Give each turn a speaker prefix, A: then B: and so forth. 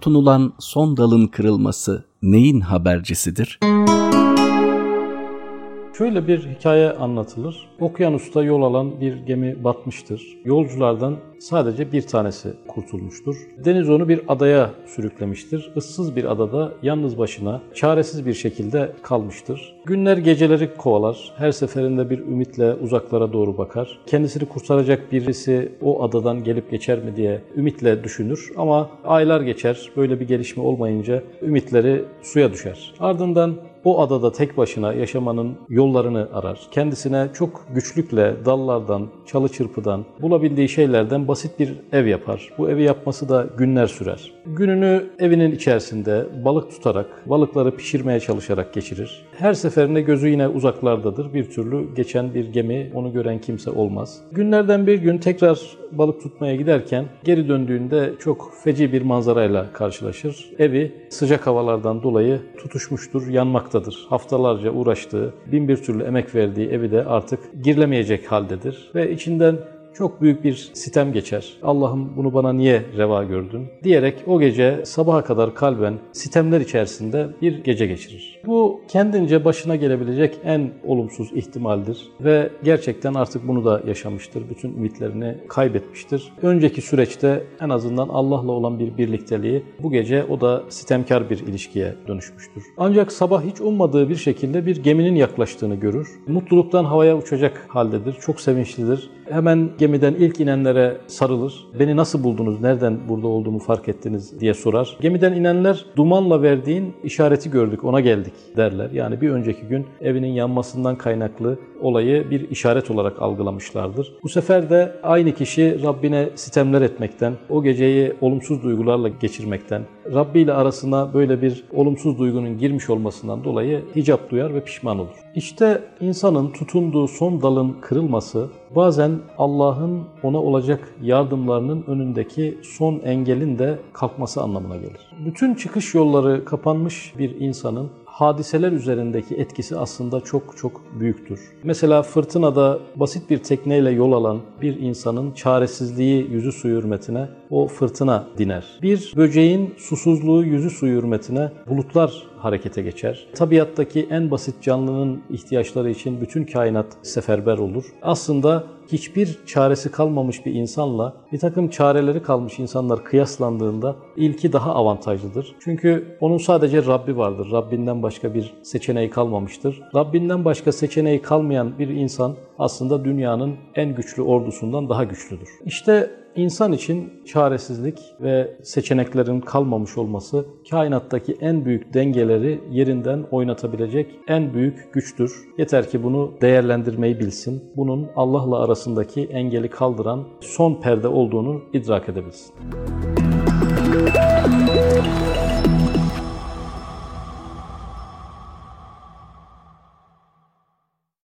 A: tutunulan son dalın kırılması neyin habercisidir?
B: Şöyle bir hikaye anlatılır. Okyanusta yol alan bir gemi batmıştır. Yolculardan sadece bir tanesi kurtulmuştur. Deniz onu bir adaya sürüklemiştir. Issız bir adada yalnız başına çaresiz bir şekilde kalmıştır. Günler geceleri kovalar. Her seferinde bir ümitle uzaklara doğru bakar. Kendisini kurtaracak birisi o adadan gelip geçer mi diye ümitle düşünür. Ama aylar geçer. Böyle bir gelişme olmayınca ümitleri suya düşer. Ardından o adada tek başına yaşamanın yollarını arar. Kendisine çok güçlükle dallardan, çalı çırpıdan, bulabildiği şeylerden basit bir ev yapar. Bu evi yapması da günler sürer. Gününü evinin içerisinde balık tutarak, balıkları pişirmeye çalışarak geçirir. Her seferinde gözü yine uzaklardadır. Bir türlü geçen bir gemi, onu gören kimse olmaz. Günlerden bir gün tekrar balık tutmaya giderken geri döndüğünde çok feci bir manzarayla karşılaşır. Evi sıcak havalardan dolayı tutuşmuştur, yanmaktadır. Haftalarca uğraştığı, bin bir türlü emek verdiği evi de artık girilemeyecek haldedir. Ve içinden çok büyük bir sitem geçer. Allah'ım bunu bana niye reva gördün? Diyerek o gece sabaha kadar kalben sitemler içerisinde bir gece geçirir. Bu kendince başına gelebilecek en olumsuz ihtimaldir ve gerçekten artık bunu da yaşamıştır. Bütün ümitlerini kaybetmiştir. Önceki süreçte en azından Allah'la olan bir birlikteliği bu gece o da sitemkar bir ilişkiye dönüşmüştür. Ancak sabah hiç ummadığı bir şekilde bir geminin yaklaştığını görür. Mutluluktan havaya uçacak haldedir. Çok sevinçlidir. Hemen gemiden ilk inenlere sarılır. Beni nasıl buldunuz, nereden burada olduğumu fark ettiniz diye sorar. Gemiden inenler dumanla verdiğin işareti gördük, ona geldik derler. Yani bir önceki gün evinin yanmasından kaynaklı olayı bir işaret olarak algılamışlardır. Bu sefer de aynı kişi Rabbine sitemler etmekten, o geceyi olumsuz duygularla geçirmekten, Rabbi ile arasına böyle bir olumsuz duygunun girmiş olmasından dolayı hicap duyar ve pişman olur. İşte insanın tutunduğu son dalın kırılması bazen Allah'ın ona olacak yardımlarının önündeki son engelin de kalkması anlamına gelir. Bütün çıkış yolları kapanmış bir insanın hadiseler üzerindeki etkisi aslında çok çok büyüktür. Mesela fırtınada basit bir tekneyle yol alan bir insanın çaresizliği yüzü suyu hürmetine o fırtına diner. Bir böceğin susuzluğu yüzü suyu hürmetine bulutlar harekete geçer. Tabiattaki en basit canlının ihtiyaçları için bütün kainat seferber olur. Aslında hiçbir çaresi kalmamış bir insanla bir takım çareleri kalmış insanlar kıyaslandığında ilki daha avantajlıdır. Çünkü onun sadece Rabbi vardır. Rabbinden başka bir seçeneği kalmamıştır. Rabbinden başka seçeneği kalmayan bir insan aslında dünyanın en güçlü ordusundan daha güçlüdür. İşte İnsan için çaresizlik ve seçeneklerin kalmamış olması kainattaki en büyük dengeleri yerinden oynatabilecek en büyük güçtür. Yeter ki bunu değerlendirmeyi bilsin. Bunun Allah'la arasındaki engeli kaldıran son perde olduğunu idrak edebilsin.